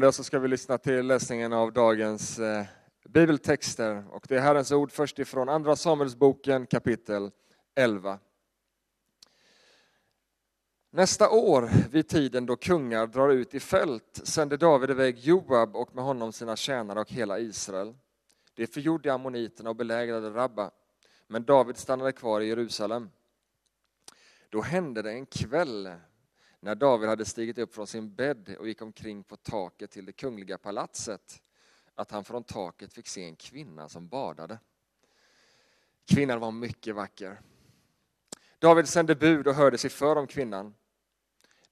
Då så ska vi lyssna till läsningen av dagens eh, bibeltexter. Och det är Herrens ord först ifrån Andra Samuelsboken kapitel 11. Nästa år, vid tiden då kungar drar ut i fält, sände David iväg Joab och med honom sina tjänare och hela Israel. Det förgjorde ammoniterna och belägrade Rabba, men David stannade kvar i Jerusalem. Då hände det en kväll när David hade stigit upp från sin bädd och gick omkring på taket till det kungliga palatset, att han från taket fick se en kvinna som badade. Kvinnan var mycket vacker. David sände bud och hörde sig för om kvinnan.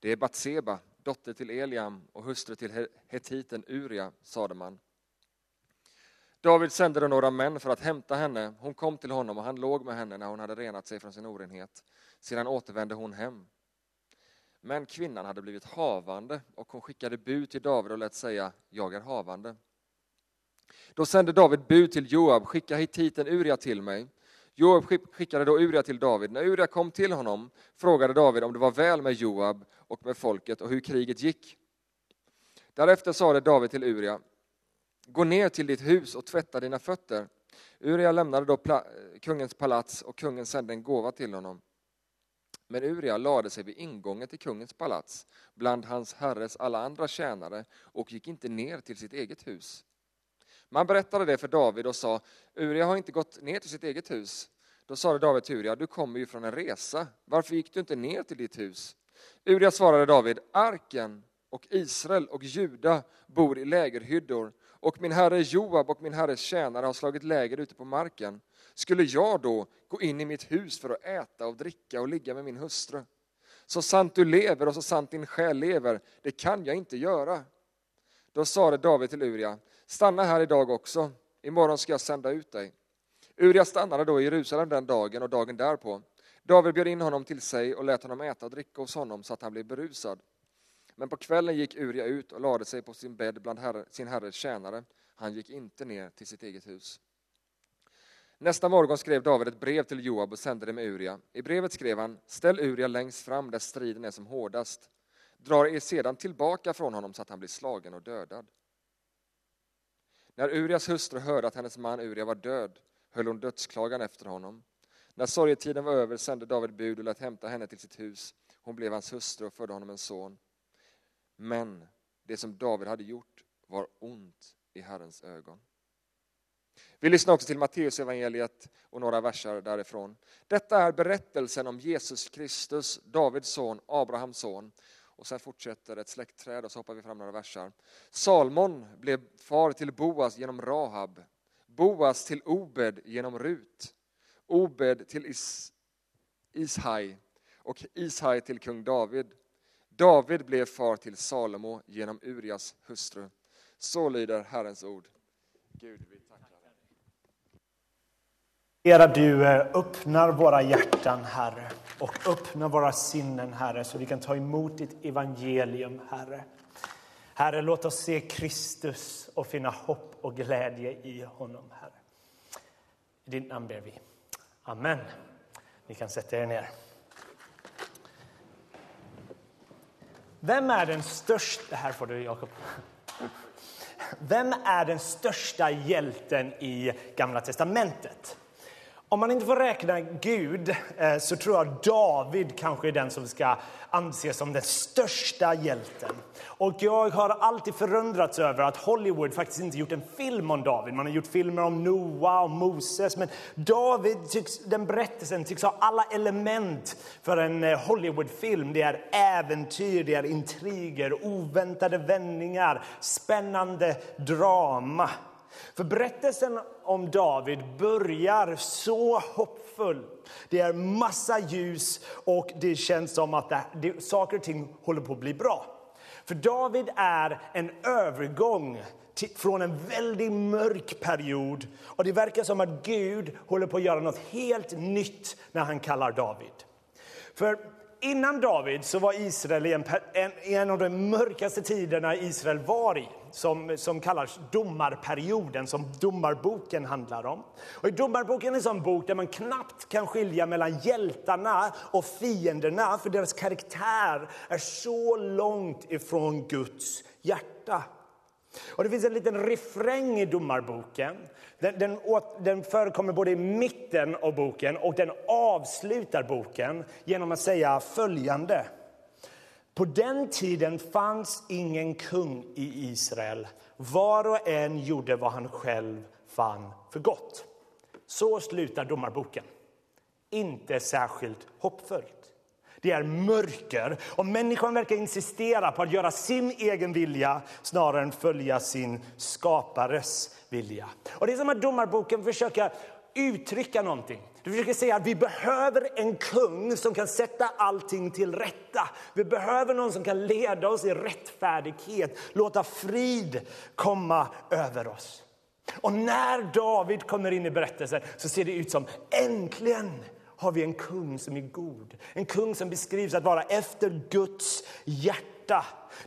Det är Batseba, dotter till Eliam och hustru till hetiten Uria, sade man. David sände då några män för att hämta henne. Hon kom till honom och han låg med henne när hon hade renat sig från sin orenhet. Sedan återvände hon hem. Men kvinnan hade blivit havande och hon skickade bud till David och lät säga, jag är havande. Då sände David bud till Joab, skicka hit titeln Uria till mig. Joab skickade då Uria till David. När Uria kom till honom frågade David om det var väl med Joab och med folket och hur kriget gick. Därefter sade David till Uria, gå ner till ditt hus och tvätta dina fötter. Uria lämnade då eh, kungens palats och kungen sände en gåva till honom. Men Uria lade sig vid ingången till kungens palats bland hans herres alla andra tjänare och gick inte ner till sitt eget hus. Man berättade det för David och sa, Uria har inte gått ner till sitt eget hus. Då sade David till Uria, du kommer ju från en resa, varför gick du inte ner till ditt hus? Uria svarade David, arken och Israel och Juda bor i lägerhyddor och min herre Joab och min herres tjänare har slagit läger ute på marken. Skulle jag då gå in i mitt hus för att äta och dricka och ligga med min hustru? Så sant du lever och så sant din själ lever, det kan jag inte göra. Då sade David till Uria, stanna här idag också, imorgon ska jag sända ut dig. Uria stannade då i Jerusalem den dagen och dagen därpå. David bjöd in honom till sig och lät honom äta och dricka hos honom så att han blev berusad. Men på kvällen gick Uria ut och lade sig på sin bädd bland herre, sin herres tjänare. Han gick inte ner till sitt eget hus. Nästa morgon skrev David ett brev till Joab och sände det med Uria. I brevet skrev han, ställ Uria längst fram där striden är som hårdast. Dra er sedan tillbaka från honom så att han blir slagen och dödad. När Urias hustru hörde att hennes man Uria var död höll hon dödsklagan efter honom. När sorgetiden var över sände David bud och lät hämta henne till sitt hus. Hon blev hans hustru och födde honom en son. Men det som David hade gjort var ont i Herrens ögon. Vi lyssnar också till Matteus evangeliet och några verser därifrån. Detta är berättelsen om Jesus Kristus, Davids son, Abrahams son. Och sen fortsätter ett släktträd och så hoppar vi fram några verser. Salmon blev far till Boas genom Rahab. Boas till Obed genom Rut. Obed till Is Ishai och Ishai till kung David. David blev far till Salomo genom Urias hustru. Så lyder Herrens ord. Gud, vi tackar era du öppnar våra hjärtan, Herre, och öppnar våra sinnen, Herre, så vi kan ta emot ditt evangelium, Herre. Herre, låt oss se Kristus och finna hopp och glädje i honom, Herre. I ditt namn ber vi. Amen. Ni kan sätta er ner. Vem är den största... Här får du, Jakob. Vem är den största hjälten i Gamla testamentet? Om man inte får räkna Gud eh, så tror jag David kanske är den som ska anses som den största hjälten. Och jag har alltid förundrats över att Hollywood faktiskt inte gjort en film om David. Man har gjort filmer om Noa och Moses, men David tycks, den berättelsen tycks ha alla element för en eh, Hollywoodfilm. Det är äventyr, det är intriger, oväntade vändningar, spännande drama. För berättelsen om David börjar så hoppfull. Det är massa ljus och det känns som att det, det, saker och ting håller på att bli bra. För David är en övergång till, från en väldigt mörk period. Och det verkar som att Gud håller på att göra något helt nytt när han kallar David. För innan David så var Israel i en, en, en av de mörkaste tiderna Israel var i som, som kallas domarperioden, som domarboken handlar om. Och domarboken är en sån bok där man knappt kan skilja mellan hjältarna och fienderna, för deras karaktär är så långt ifrån Guds hjärta. Och det finns en liten refräng i Domarboken. Den, den, den förekommer både i mitten av boken och den avslutar boken genom att säga följande. På den tiden fanns ingen kung i Israel. Var och en gjorde vad han själv fann för gott. Så slutar Domarboken. Inte särskilt hoppfullt. Det är mörker och människan verkar insistera på att göra sin egen vilja snarare än följa sin skapares vilja. Och det är som att domarboken försöker uttrycka någonting. Du försöker säga att vi behöver en kung som kan sätta allting till rätta. Vi behöver någon som kan leda oss i rättfärdighet, låta frid komma över oss. Och när David kommer in i berättelsen så ser det ut som äntligen har vi en kung som är god. En kung som beskrivs att vara efter Guds hjärta.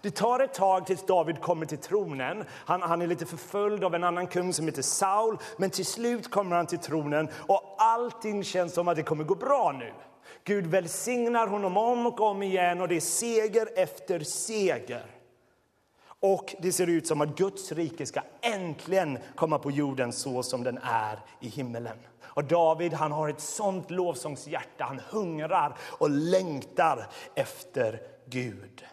Det tar ett tag tills David kommer till tronen. Han, han, är lite förföljd av en annan kung som heter Saul. Men till slut kommer han till tronen och allting känns som att det kommer gå bra nu. Gud välsignar honom om och om igen och det är seger efter seger. Och det ser ut som att Guds rike ska äntligen komma på jorden så som den är i himmelen. Och David han har ett sånt lovsångshjärta. Han hungrar och längtar efter Gud.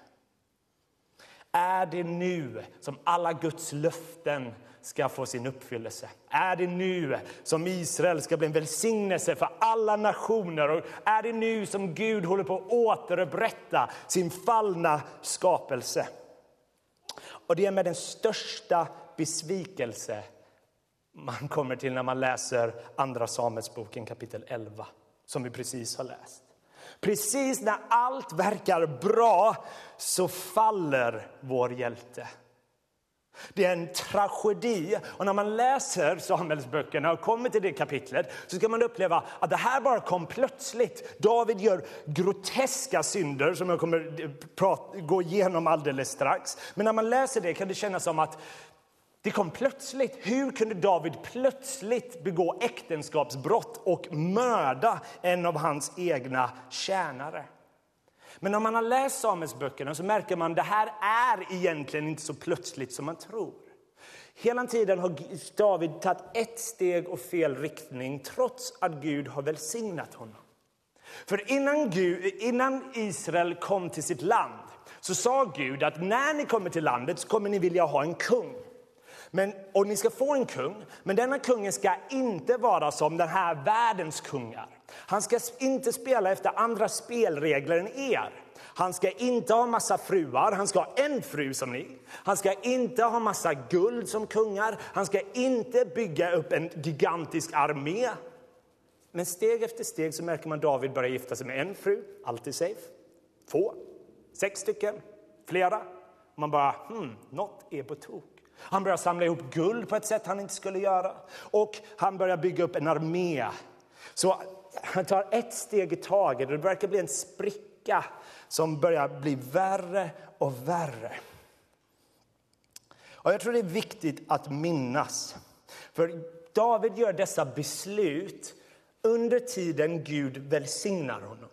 Är det nu som alla Guds löften ska få sin uppfyllelse? Är det nu som Israel ska bli en välsignelse för alla nationer? Och är det nu som Gud håller på att återupprätta sin fallna skapelse? Och det är med den största besvikelse man kommer till när man läser Andra Samuelsboken kapitel 11, som vi precis har läst. Precis när allt verkar bra så faller vår hjälte. Det är en tragedi. Och när man läser Samuelsböckerna och kommer till det kapitlet så ska man uppleva att det här bara kom plötsligt. David gör groteska synder som jag kommer gå igenom alldeles strax. Men när man läser det kan det kännas som att det kom plötsligt. Hur kunde David plötsligt begå äktenskapsbrott och mörda en av hans egna tjänare? Men om man har läst Samuelsböckerna så märker man att det här är egentligen inte så plötsligt som man tror. Hela tiden har David tagit ett steg och fel riktning trots att Gud har välsignat honom. För innan, Gud, innan Israel kom till sitt land så sa Gud att när ni kommer till landet så kommer ni vilja ha en kung. Men, och ni ska få en kung, men denna kungen ska inte vara som den här världens kungar. Han ska inte spela efter andra spelregler än er. Han ska inte ha massa fruar, han ska ha en fru som ni. Han ska inte ha massa guld som kungar, han ska inte bygga upp en gigantisk armé. Men steg efter steg så märker man David börja gifta sig med en fru, alltid safe. Två, sex stycken, flera. Man bara, hmm, något är på tok. Han börjar samla ihop guld på ett sätt han inte skulle göra. Och han börjar bygga upp en armé. Så han tar ett steg i taget och det verkar bli en spricka som börjar bli värre och värre. Och jag tror det är viktigt att minnas. För David gör dessa beslut under tiden Gud välsignar honom.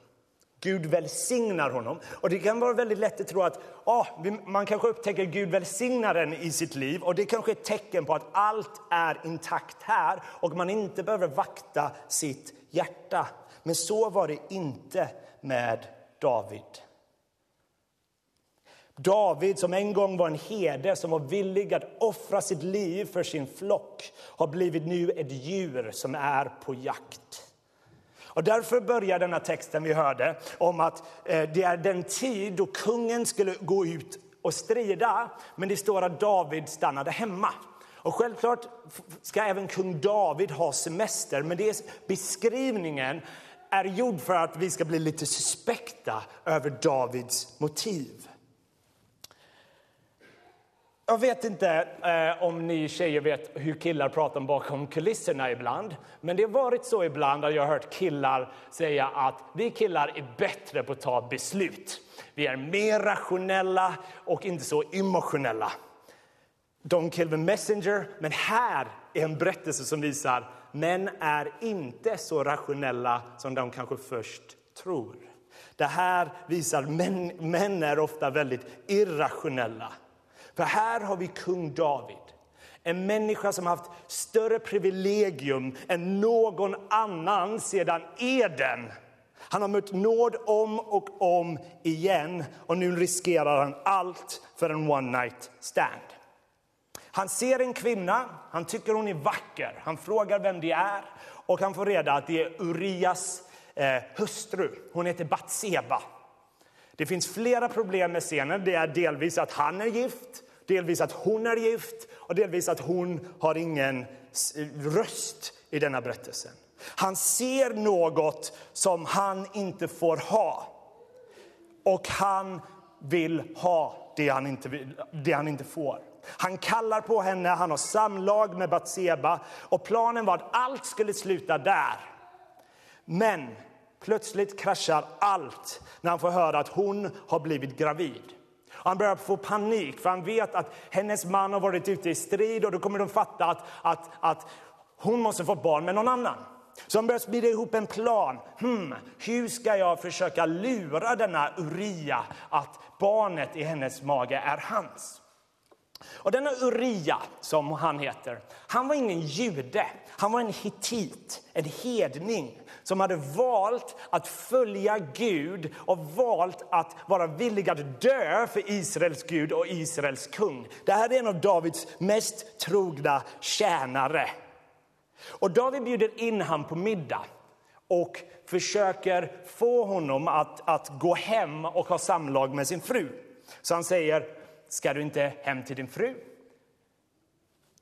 Gud välsignar honom. Och Det kan vara väldigt lätt att tro att oh, man kanske upptäcker Gud välsignar en i sitt liv och det kanske är ett tecken på att allt är intakt här och man inte behöver vakta sitt hjärta. Men så var det inte med David. David, som en gång var en herde som var villig att offra sitt liv för sin flock har blivit nu ett djur som är på jakt. Och därför börjar denna texten vi hörde om att eh, det är den tid då kungen skulle gå ut och strida, men det står att David stannade hemma. Och självklart ska även kung David ha semester, men det beskrivningen är gjord för att vi ska bli lite suspekta över Davids motiv. Jag vet inte eh, om ni tjejer vet hur killar pratar bakom kulisserna ibland. Men det har varit så ibland att jag har hört killar säga att vi killar är bättre på att ta beslut. Vi är mer rationella och inte så emotionella. Don't kill the messenger. Men här är en berättelse som visar män är inte så rationella som de kanske först tror. Det här visar att män, män är ofta väldigt irrationella. För här har vi kung David. En människa som haft större privilegium än någon annan sedan Eden. Han har mött nåd om och om igen och nu riskerar han allt för en one night stand. Han ser en kvinna, han tycker hon är vacker, han frågar vem det är och han får reda att det är Urias eh, hustru. Hon heter Batseba. Det finns flera problem med scenen. Det är delvis att han är gift, delvis att hon är gift och delvis att hon har ingen röst i denna berättelsen. Han ser något som han inte får ha. Och han vill ha det han inte, vill, det han inte får. Han kallar på henne, han har samlag med Batseba och planen var att allt skulle sluta där. Men plötsligt kraschar allt när han får höra att hon har blivit gravid. Han börjar få panik för han vet att hennes man har varit ute i strid och då kommer de fatta att, att, att hon måste få barn med någon annan. Så han börjar smida ihop en plan. Hmm, hur ska jag försöka lura denna Uria att barnet i hennes mage är hans? Och denna Uria, som han heter, han var ingen jude. Han var en hittit, en hedning som hade valt att följa Gud och valt att vara villig att dö för Israels Gud och Israels kung. Det här är en av Davids mest trogna tjänare. Och David bjuder in honom på middag och försöker få honom att, att gå hem och ha samlag med sin fru. Så han säger, ska du inte hem till din fru?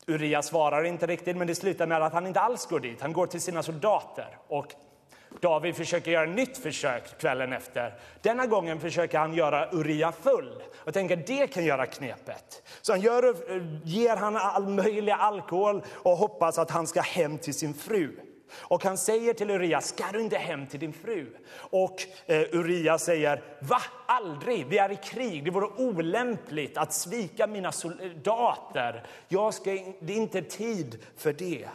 Uria svarar inte riktigt, men det slutar med att han inte alls går dit. Han går till sina soldater. Och David försöker göra ett nytt försök kvällen efter. Denna gången försöker han göra Uria full Jag tänker det kan göra knepet. Så han gör, ger han all möjlig alkohol och hoppas att han ska hem till sin fru. Och han säger till Uria, ska du inte hem till din fru? Och eh, Uria säger, va? Aldrig, vi är i krig, det vore olämpligt att svika mina soldater. Jag ska, det är inte tid för det.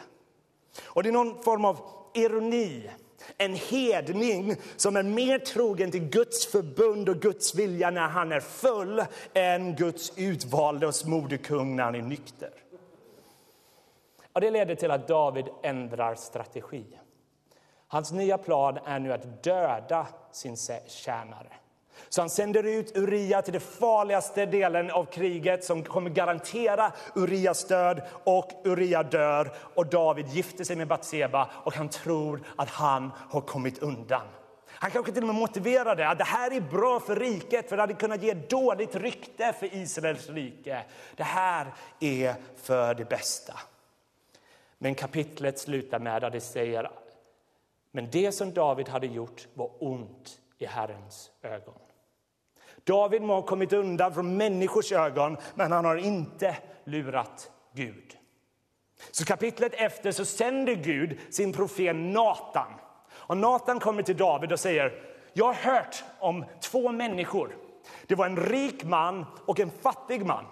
Och det är någon form av ironi en hedning som är mer trogen till Guds förbund och Guds vilja när han är full än Guds utvalde och moderkung när han är nykter. Och det leder till att David ändrar strategi. Hans nya plan är nu att döda sin tjänare. Så han sänder ut Uria till den farligaste delen av kriget som kommer garantera Urias död och Uria dör och David gifter sig med Batseba och han tror att han har kommit undan. Han kanske till och med motiverar det, att det här är bra för riket för det hade kunnat ge dåligt rykte för Israels rike. Det här är för det bästa. Men kapitlet slutar med att det säger men det som David hade gjort var ont i Herrens ögon. David må ha kommit undan från människors ögon, men han har inte lurat Gud. Så kapitlet efter så sänder Gud sin profet Natan. Och Natan kommer till David och säger, jag har hört om två människor. Det var en rik man och en fattig man.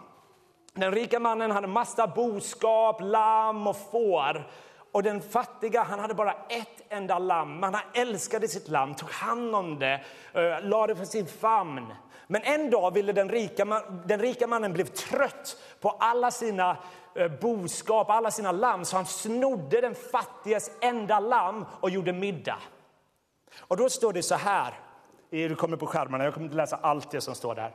Den rika mannen hade massa boskap, lamm och får. Och den fattiga han hade bara ett enda lamm. Men han älskade sitt lamm, tog hand om det, eh, lade det för sin famn. Men en dag ville den rika, den rika mannen blev trött på alla sina eh, boskap, alla sina lamm, så han snodde den fattiges enda lamm och gjorde middag. Och då står det så här, du kommer på skärmarna, jag kommer inte läsa allt det som står där.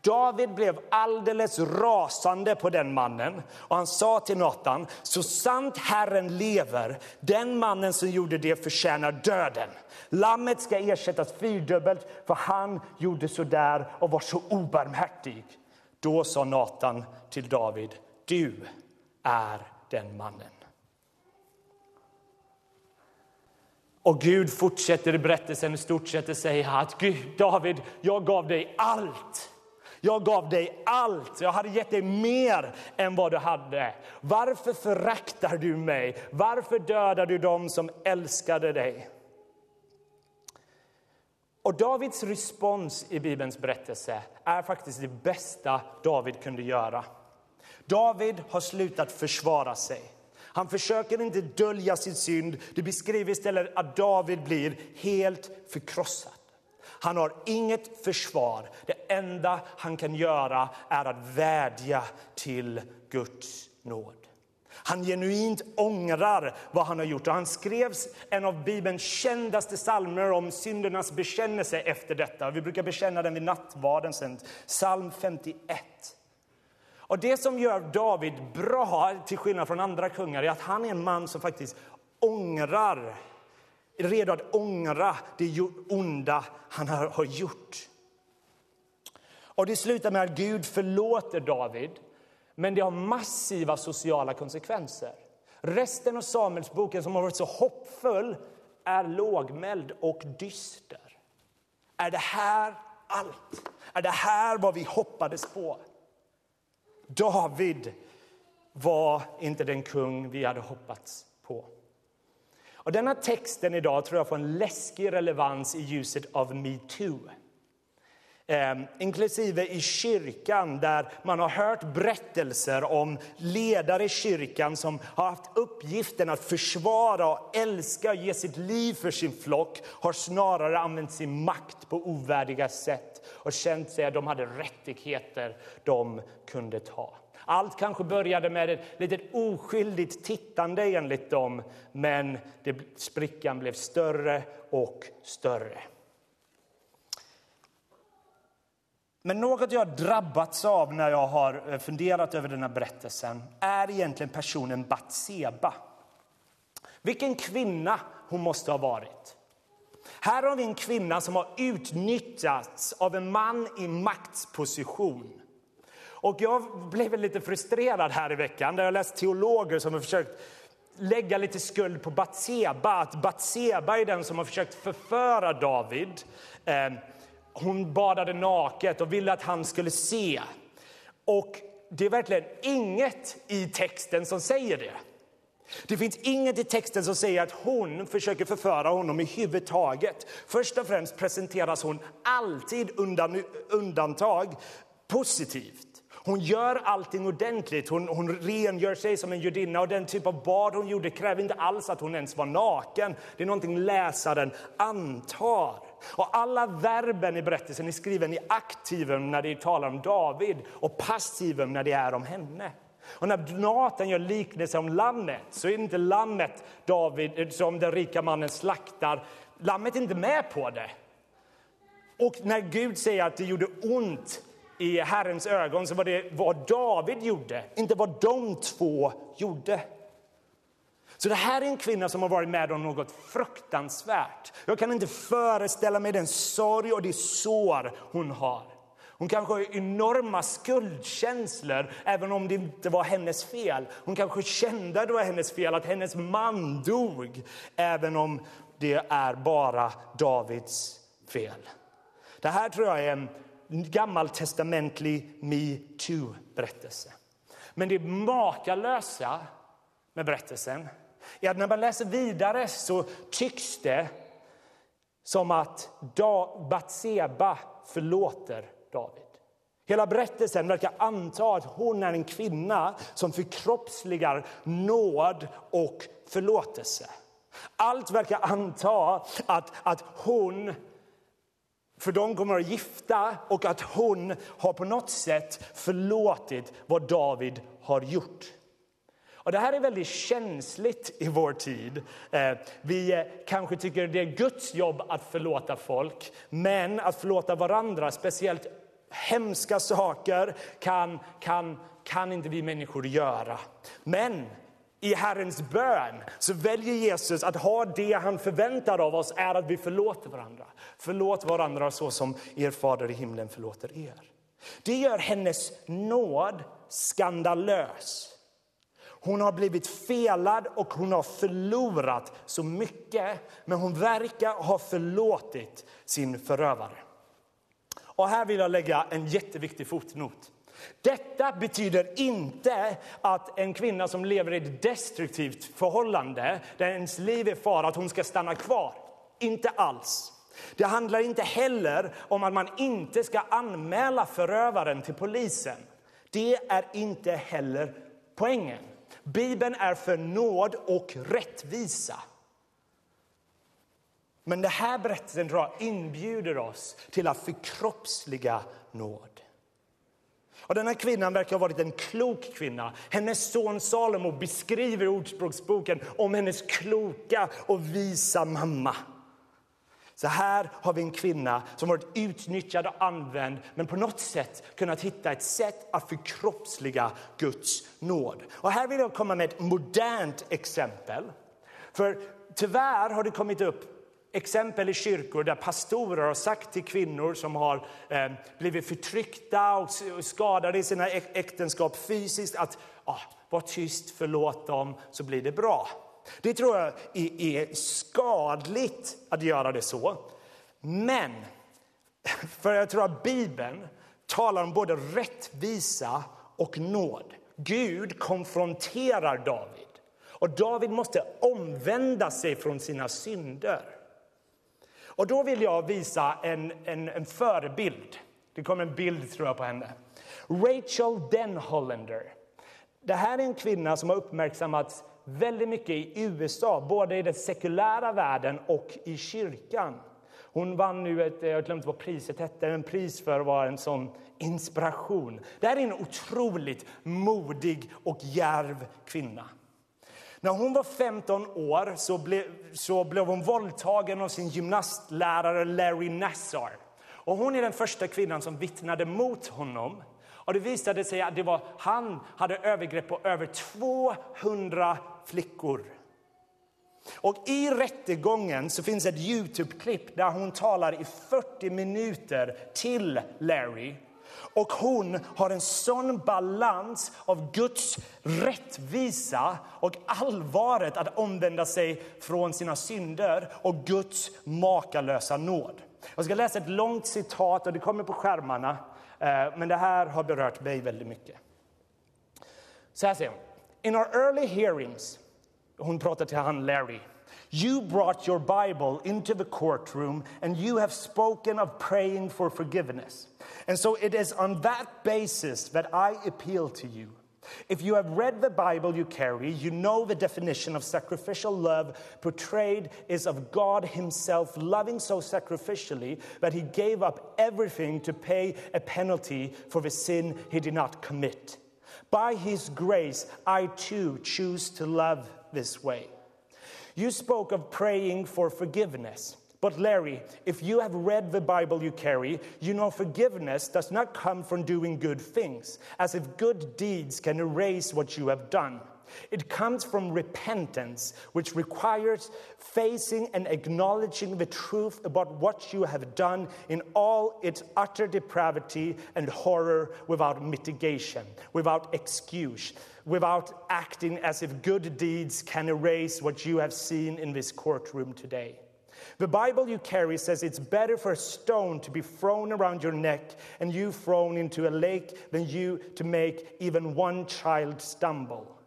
David blev alldeles rasande på den mannen och han sa till Natan, så sant Herren lever, den mannen som gjorde det förtjänar döden. Lammet ska ersättas fyrdubbelt för han gjorde så där och var så obarmhärtig. Då sa Natan till David, du är den mannen. Och Gud fortsätter i berättelsen i stort sett att säga att Gud, David, jag gav dig allt. Jag gav dig allt. Jag hade gett dig mer än vad du hade. Varför föraktar du mig? Varför dödar du dem som älskade dig? Och Davids respons i Bibelns berättelse är faktiskt det bästa David kunde göra. David har slutat försvara sig. Han försöker inte dölja sin synd. Det beskriver istället att David blir helt förkrossad. Han har inget försvar. Det enda han kan göra är att vädja till Guds nåd. Han genuint ångrar vad han har gjort och han skrev en av Bibelns kändaste psalmer om syndernas bekännelse efter detta. Vi brukar bekänna den vid nattvarden sen, psalm 51. Och det som gör David bra, till skillnad från andra kungar, är att han är en man som faktiskt ångrar, redo att ångra det onda han har gjort. Och det slutar med att Gud förlåter David men det har massiva sociala konsekvenser. Resten av Samuelsboken som har varit så hoppfull är lågmäld och dyster. Är det här allt? Är det här vad vi hoppades på? David var inte den kung vi hade hoppats på. Och denna texten idag tror jag får en läskig relevans i ljuset av metoo eh, inklusive i kyrkan där man har hört berättelser om ledare i kyrkan som har haft uppgiften att försvara, och älska och ge sitt liv för sin flock har snarare använt sin makt på ovärdiga sätt och känt sig att de hade rättigheter de kunde ta. Allt kanske började med ett litet oskyldigt tittande enligt dem men det, sprickan blev större och större. Men något jag drabbats av när jag har eh, funderat över den här berättelsen är egentligen personen Batseba. Vilken kvinna hon måste ha varit. Här har vi en kvinna som har utnyttjats av en man i maktsposition. Och jag blev lite frustrerad här i veckan där jag läst teologer som har försökt lägga lite skuld på Batseba. Att Batseba är den som har försökt förföra David. Ehm, hon badade naket och ville att han skulle se. Och det är verkligen inget i texten som säger det. Det finns inget i texten som säger att hon försöker förföra honom i huvud taget. Först och främst presenteras hon alltid undan, undantag positivt. Hon gör allting ordentligt. Hon, hon rengör sig som en judinna och den typ av bad hon gjorde kräver inte alls att hon ens var naken. Det är någonting läsaren antar. Och alla verben i berättelsen är skriven i aktivum när det talar om David och passivum när det är om henne. Och när Natan gör liknelse om lammet så är det inte lammet David eh, som den rika mannen slaktar. Lammet är inte med på det. Och när Gud säger att det gjorde ont i Herrens ögon så var det vad David gjorde, inte vad de två gjorde. Så det här är en kvinna som har varit med om något fruktansvärt. Jag kan inte föreställa mig den sorg och det sår hon har. Hon kanske har enorma skuldkänslor, även om det inte var hennes fel. Hon kanske kände att det var hennes fel att hennes man dog, även om det är bara Davids fel. Det här tror jag är en gammaltestamentlig metoo-berättelse. Men det makalösa med berättelsen är att när man läser vidare så tycks det som att Batseba förlåter David. Hela berättelsen verkar anta att hon är en kvinna som förkroppsligar nåd och förlåtelse. Allt verkar anta att, att hon för de kommer att gifta och att hon har på något sätt förlåtit vad David har gjort. Och det här är väldigt känsligt i vår tid. Eh, vi eh, kanske tycker det är Guds jobb att förlåta folk, men att förlåta varandra, speciellt hemska saker, kan, kan, kan inte vi människor göra. Men i Herrens bön så väljer Jesus att ha det han förväntar av oss är att vi förlåter varandra. Förlåt varandra så som er fader i himlen förlåter er. Det gör hennes nåd skandalös. Hon har blivit felad och hon har förlorat så mycket men hon verkar ha förlåtit sin förövare. Och här vill jag lägga en jätteviktig fotnot. Detta betyder inte att en kvinna som lever i ett destruktivt förhållande där ens liv är fara, att hon ska stanna kvar. Inte alls. Det handlar inte heller om att man inte ska anmäla förövaren till polisen. Det är inte heller poängen. Bibeln är för nåd och rättvisa. Men det här berättelsen tror jag inbjuder oss till att förkroppsliga nåd. Och den här kvinnan verkar ha varit en klok kvinna. Hennes son Salomo beskriver i Ordspråksboken om hennes kloka och visa mamma. Så här har vi en kvinna som varit utnyttjad och använd men på något sätt kunnat hitta ett sätt att förkroppsliga Guds nåd. Och här vill jag komma med ett modernt exempel. För tyvärr har det kommit upp exempel i kyrkor där pastorer har sagt till kvinnor som har eh, blivit förtryckta och skadade i sina äktenskap fysiskt att ah, var tyst, förlåt dem så blir det bra. Det tror jag är skadligt att göra det så. Men, för jag tror att Bibeln talar om både rättvisa och nåd. Gud konfronterar David och David måste omvända sig från sina synder. Och då vill jag visa en, en, en förebild. Det kommer en bild tror jag på henne. Rachel Denhollander. Det här är en kvinna som har uppmärksammats väldigt mycket i USA, både i den sekulära världen och i kyrkan. Hon vann nu ett, jag har glömt vad priset hette, en pris för att vara en sån inspiration. Det här är en otroligt modig och järv kvinna. När hon var 15 år så blev, så blev hon våldtagen av sin gymnastlärare Larry Nassar. Och hon är den första kvinnan som vittnade mot honom. Och det visade sig att det var, han hade övergrepp på över 200 flickor. Och I rättegången så finns ett Youtube-klipp där hon talar i 40 minuter till Larry och hon har en sån balans av Guds rättvisa och allvaret att omvända sig från sina synder och Guds makalösa nåd. Jag ska läsa ett långt citat och det kommer på skärmarna. Eh, men det här har berört mig väldigt mycket. Så här säger hon. In our early hearings, hon pratar till han Larry. You brought your Bible into the courtroom and you have spoken of praying for forgiveness. And so it is on that basis that I appeal to you. If you have read the Bible you carry, you know the definition of sacrificial love portrayed is of God Himself loving so sacrificially that He gave up everything to pay a penalty for the sin He did not commit. By His grace, I too choose to love this way. You spoke of praying for forgiveness. But, Larry, if you have read the Bible you carry, you know forgiveness does not come from doing good things, as if good deeds can erase what you have done. It comes from repentance, which requires facing and acknowledging the truth about what you have done in all its utter depravity and horror without mitigation, without excuse, without acting as if good deeds can erase what you have seen in this courtroom today. The Bible you carry says it's better for a stone to be thrown around your neck and you thrown into a lake than you to make even one child stumble.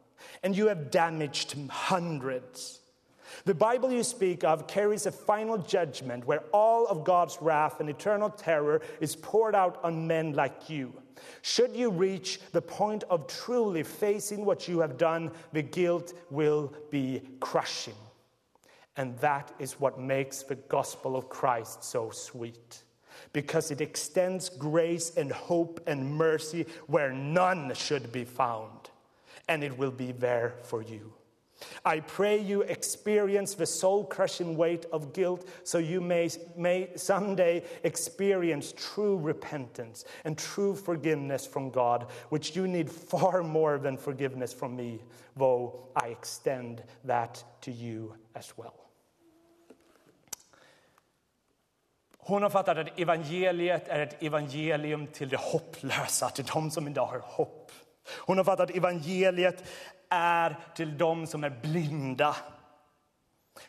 And you have damaged hundreds. The Bible you speak of carries a final judgment where all of God's wrath and eternal terror is poured out on men like you. Should you reach the point of truly facing what you have done, the guilt will be crushing. And that is what makes the gospel of Christ so sweet. Because it extends grace and hope and mercy where none should be found, and it will be there for you. I pray you experience the soul crushing weight of guilt so you may, may someday experience true repentance and true forgiveness from God, which you need far more than forgiveness from me, though I extend that to you as well. Hon har fattat att evangeliet är ett evangelium till det hopplösa, till de som inte har hopp. Hon har fattat att evangeliet är till dem som är blinda.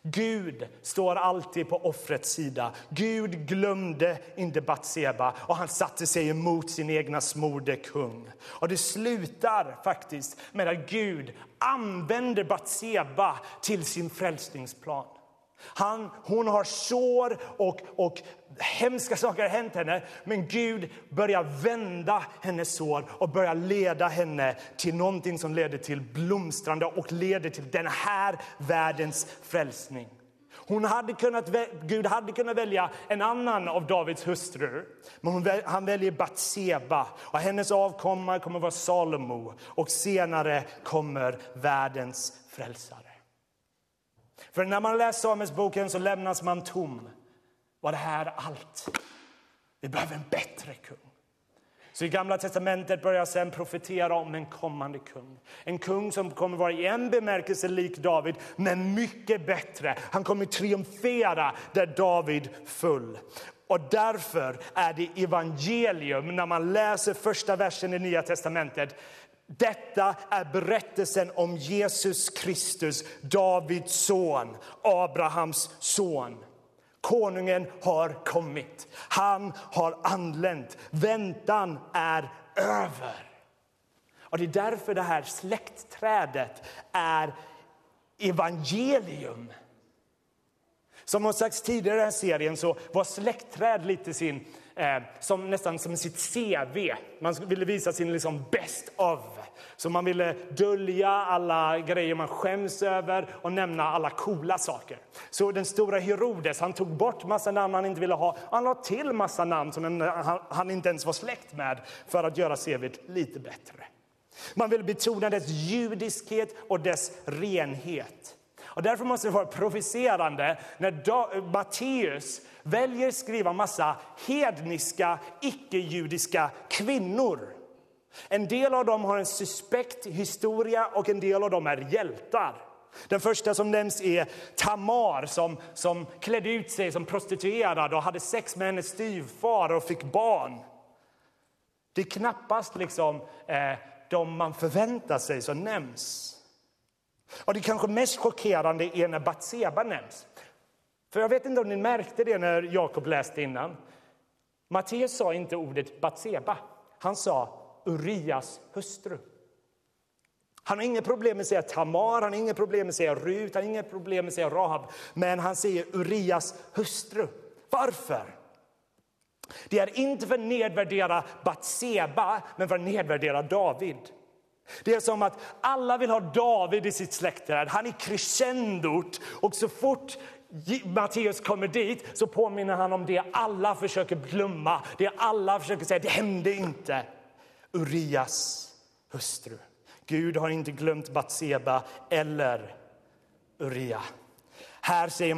Gud står alltid på offrets sida. Gud glömde inte Batseba och han satte sig emot sin egna smorde kung. Och det slutar faktiskt med att Gud använder Batseba till sin frälsningsplan. Han, hon har sår och, och hemska saker har hänt henne. Men Gud börjar vända hennes sår och börjar leda henne till någonting som leder till blomstrande och leder till den här världens frälsning. Hon hade kunnat, Gud hade kunnat välja en annan av Davids hustrur, men hon, han väljer Batseba och hennes avkomma kommer att vara Salomo och senare kommer världens frälsare. För när man läser Samuelsboken så lämnas man tom. Var det här allt? Vi behöver en bättre kung. Så i Gamla testamentet börjar sen profetera om en kommande kung. En kung som kommer vara i en bemärkelse lik David, men mycket bättre. Han kommer triumfera där David föll. Och därför är det evangelium, när man läser första versen i Nya testamentet, detta är berättelsen om Jesus Kristus, Davids son, Abrahams son. Konungen har kommit. Han har anlänt. Väntan är över. Och Det är därför det här släktträdet är evangelium. Som har sagts tidigare i den här serien så var släktträd lite sin, eh, som, nästan som sitt CV. Man ville visa sin liksom best of. Så man ville dölja alla grejer man skäms över och nämna alla coola saker. Så den stora Herodes han tog bort massa namn han inte ville ha. Han la till massa namn som han inte ens var släkt med för att göra CVt lite bättre. Man ville betona dess judiskhet och dess renhet. Och därför måste det vara provocerande när Matteus väljer att skriva massa hedniska, icke-judiska kvinnor en del av dem har en suspekt historia och en del av dem är hjältar. Den första som nämns är Tamar som, som klädde ut sig som prostituerad och hade sex med hennes styvfar och fick barn. Det är knappast liksom, eh, de man förväntar sig som nämns. Och det kanske mest chockerande är när Batseba nämns. För jag vet inte om ni märkte det när Jakob läste innan. Matteus sa inte ordet Batseba. Han sa Urias hustru. Han har inget problem med att säga Tamar, han har inget problem med att säga Rut, han har inget problem med att säga Rahab. Men han säger Urias hustru. Varför? Det är inte för att nedvärdera Batseba, men för att nedvärdera David. Det är som att alla vill ha David i sitt släktträd. Han är crescendot och så fort Matteus kommer dit så påminner han om det alla försöker glömma. Det alla försöker säga, det hände inte. Urias hustru. Gud har inte glömt Batseba eller Uria. Här säger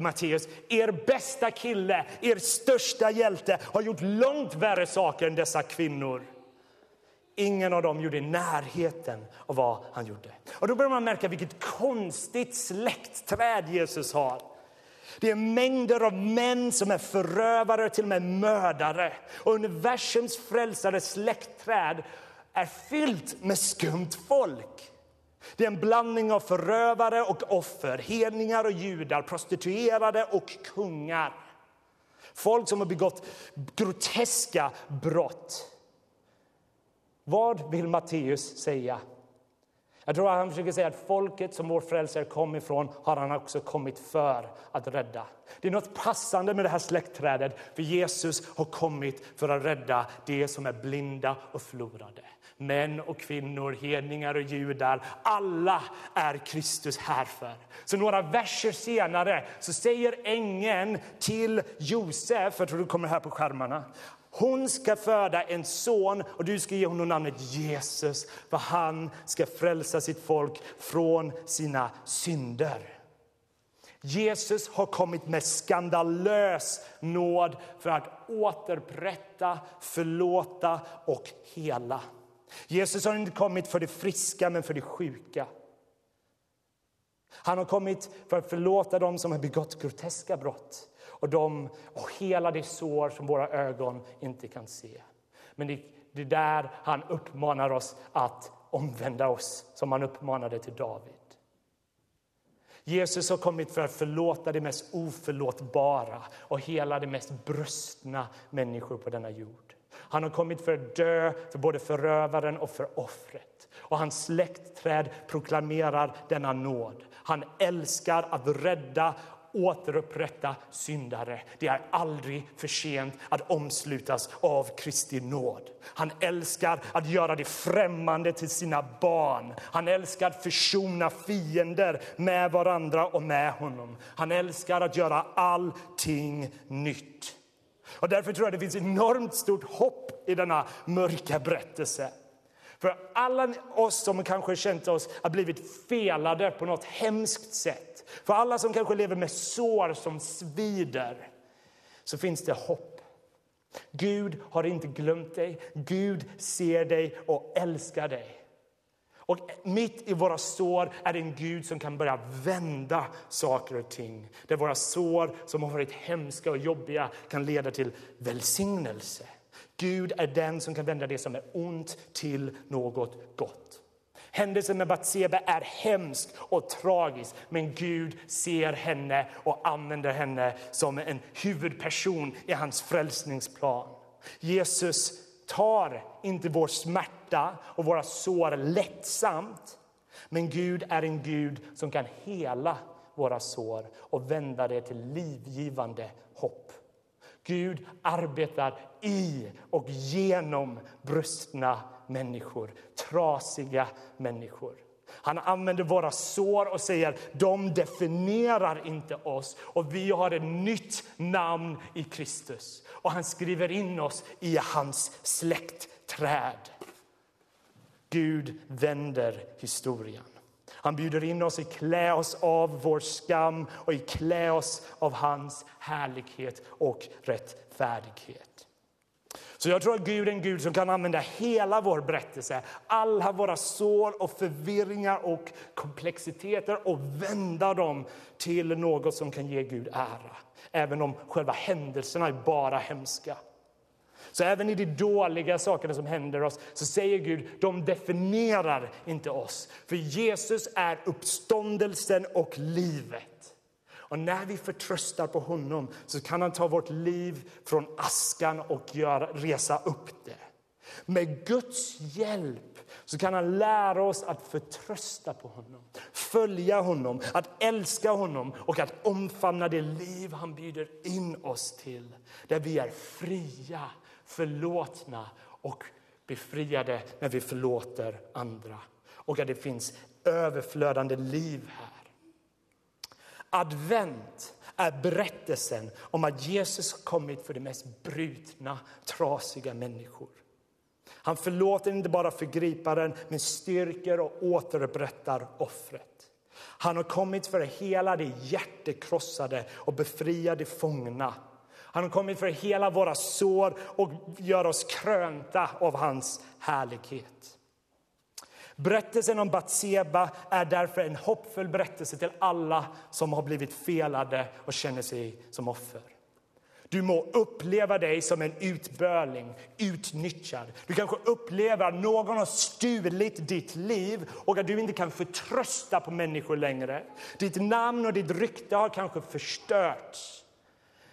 Matteus, er bästa kille, er största hjälte har gjort långt värre saker än dessa kvinnor. Ingen av dem gjorde i närheten av vad han gjorde. Och Då börjar man märka vilket konstigt släktträd Jesus har. Det är mängder av män som är förövare, till och med mördare. Och universums frälsare släktträd är fyllt med skumt folk. Det är en blandning av förövare och offer, hedningar och judar, prostituerade och kungar. Folk som har begått groteska brott. Vad vill Matteus säga? Jag tror att han försöker säga att folket som vår frälsare kom ifrån har han också kommit för att rädda. Det är något passande med det här släktträdet, för Jesus har kommit för att rädda det som är blinda och förlorade. Män och kvinnor, hedningar och judar, alla är Kristus här för. Så några verser senare så säger ängeln till Josef, jag tror det kommer här på skärmarna, hon ska föda en son och du ska ge honom namnet Jesus för han ska frälsa sitt folk från sina synder. Jesus har kommit med skandalös nåd för att återupprätta, förlåta och hela. Jesus har inte kommit för de friska, men för de sjuka. Han har kommit för att förlåta dem som har begått groteska brott och, de, och hela det sår som våra ögon inte kan se. Men det, det är där han uppmanar oss att omvända oss, som han uppmanade till David. Jesus har kommit för att förlåta det mest oförlåtbara och hela det mest brustna människor på denna jord. Han har kommit för att dö för både förövaren och för offret. Och hans släktträd proklamerar denna nåd. Han älskar att rädda återupprätta syndare. Det är aldrig för sent att omslutas av Kristi nåd. Han älskar att göra det främmande till sina barn. Han älskar att försona fiender med varandra och med honom. Han älskar att göra allting nytt. Och därför tror jag det finns enormt stort hopp i denna mörka berättelse. För alla oss som kanske känt oss har blivit felade på något hemskt sätt. För alla som kanske lever med sår som svider. Så finns det hopp. Gud har inte glömt dig. Gud ser dig och älskar dig. Och mitt i våra sår är det en Gud som kan börja vända saker och ting. Där våra sår som har varit hemska och jobbiga kan leda till välsignelse. Gud är den som kan vända det som är ont till något gott. Händelsen med Batseba är hemsk och tragisk men Gud ser henne och använder henne som en huvudperson i hans frälsningsplan. Jesus tar inte vår smärta och våra sår lättsamt. Men Gud är en Gud som kan hela våra sår och vända det till livgivande. Gud arbetar i och genom brustna människor, trasiga människor. Han använder våra sår och säger de definierar inte oss och vi har ett nytt namn i Kristus. Och han skriver in oss i hans släktträd. Gud vänder historien. Han bjuder in oss i klä oss av vår skam och i klä oss av hans härlighet och rättfärdighet. Så jag tror att Gud är en Gud som kan använda hela vår berättelse, alla våra sår och förvirringar och komplexiteter och vända dem till något som kan ge Gud ära. Även om själva händelserna är bara hemska. Så även i de dåliga sakerna som händer oss så säger Gud, de definierar inte oss. För Jesus är uppståndelsen och livet. Och när vi förtröstar på honom så kan han ta vårt liv från askan och göra, resa upp det. Med Guds hjälp så kan han lära oss att förtrösta på honom, följa honom, att älska honom och att omfamna det liv han bjuder in oss till. Där vi är fria, förlåtna och befriade när vi förlåter andra. Och att det finns överflödande liv här. Advent är berättelsen om att Jesus kommit för de mest brutna, trasiga människor. Han förlåter inte bara förgriparen, men styrker och återupprättar offret. Han har kommit för att hela det hjärtekrossade och befria de fångna. Han har kommit för att hela våra sår och göra oss krönta av hans härlighet. Berättelsen om Batseba är därför en hoppfull berättelse till alla som har blivit felade och känner sig som offer. Du må uppleva dig som en utböling, utnyttjad. Du kanske upplever att någon har stulit ditt liv och att du inte kan förtrösta på människor längre. Ditt namn och ditt rykte har kanske förstörts.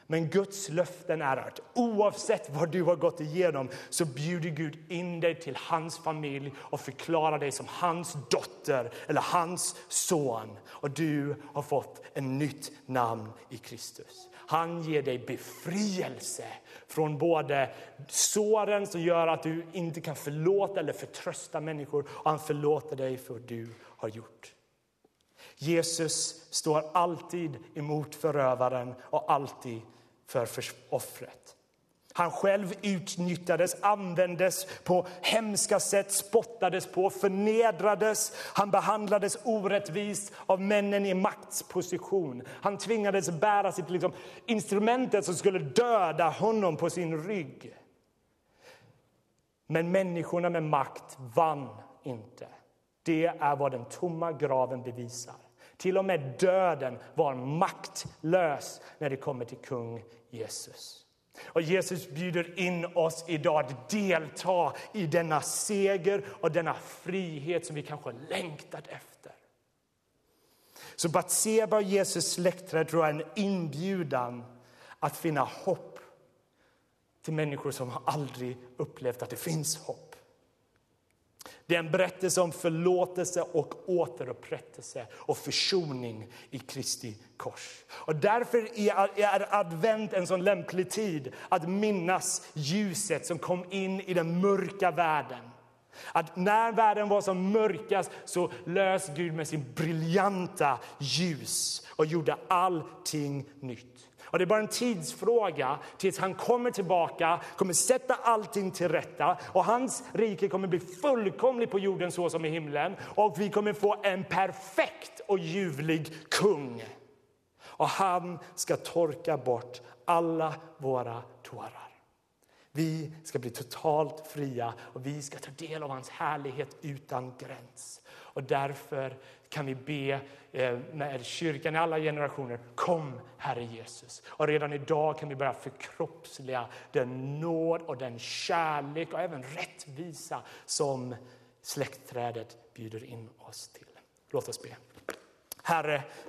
Men Guds löften är att oavsett vad du har gått igenom så bjuder Gud in dig till hans familj och förklarar dig som hans dotter eller hans son. Och du har fått ett nytt namn i Kristus. Han ger dig befrielse från både såren som gör att du inte kan förlåta eller förtrösta människor och han förlåter dig för vad du har gjort. Jesus står alltid emot förövaren och alltid för offret. Han själv utnyttjades, användes på hemska sätt, spottades på, förnedrades. Han behandlades orättvist av männen i maktsposition. Han tvingades bära sitt liksom, instrumentet som skulle döda honom på sin rygg. Men människorna med makt vann inte. Det är vad den tomma graven bevisar. Till och med döden var maktlös när det kommer till kung Jesus. Och Jesus bjuder in oss idag att delta i denna seger och denna frihet som vi kanske längtat efter. Så Batseba och Jesus släktträd tror jag är en inbjudan att finna hopp till människor som aldrig upplevt att det finns hopp. Det är en berättelse om förlåtelse och återupprättelse och försoning i Kristi kors. Och därför är advent en sån lämplig tid att minnas ljuset som kom in i den mörka världen. Att när världen var som mörkast så lös Gud med sin briljanta ljus och gjorde allting nytt. Och det är bara en tidsfråga tills han kommer tillbaka, kommer sätta allting till rätta och hans rike kommer bli fullkomligt på jorden så som i himlen och vi kommer få en perfekt och ljuvlig kung. Och han ska torka bort alla våra tårar. Vi ska bli totalt fria och vi ska ta del av hans härlighet utan gräns. Och därför kan vi be eh, med kyrkan i alla generationer, kom Herre Jesus. Och redan idag kan vi börja förkroppsliga den nåd och den kärlek och även rättvisa som släktträdet bjuder in oss till. Låt oss be. Herre,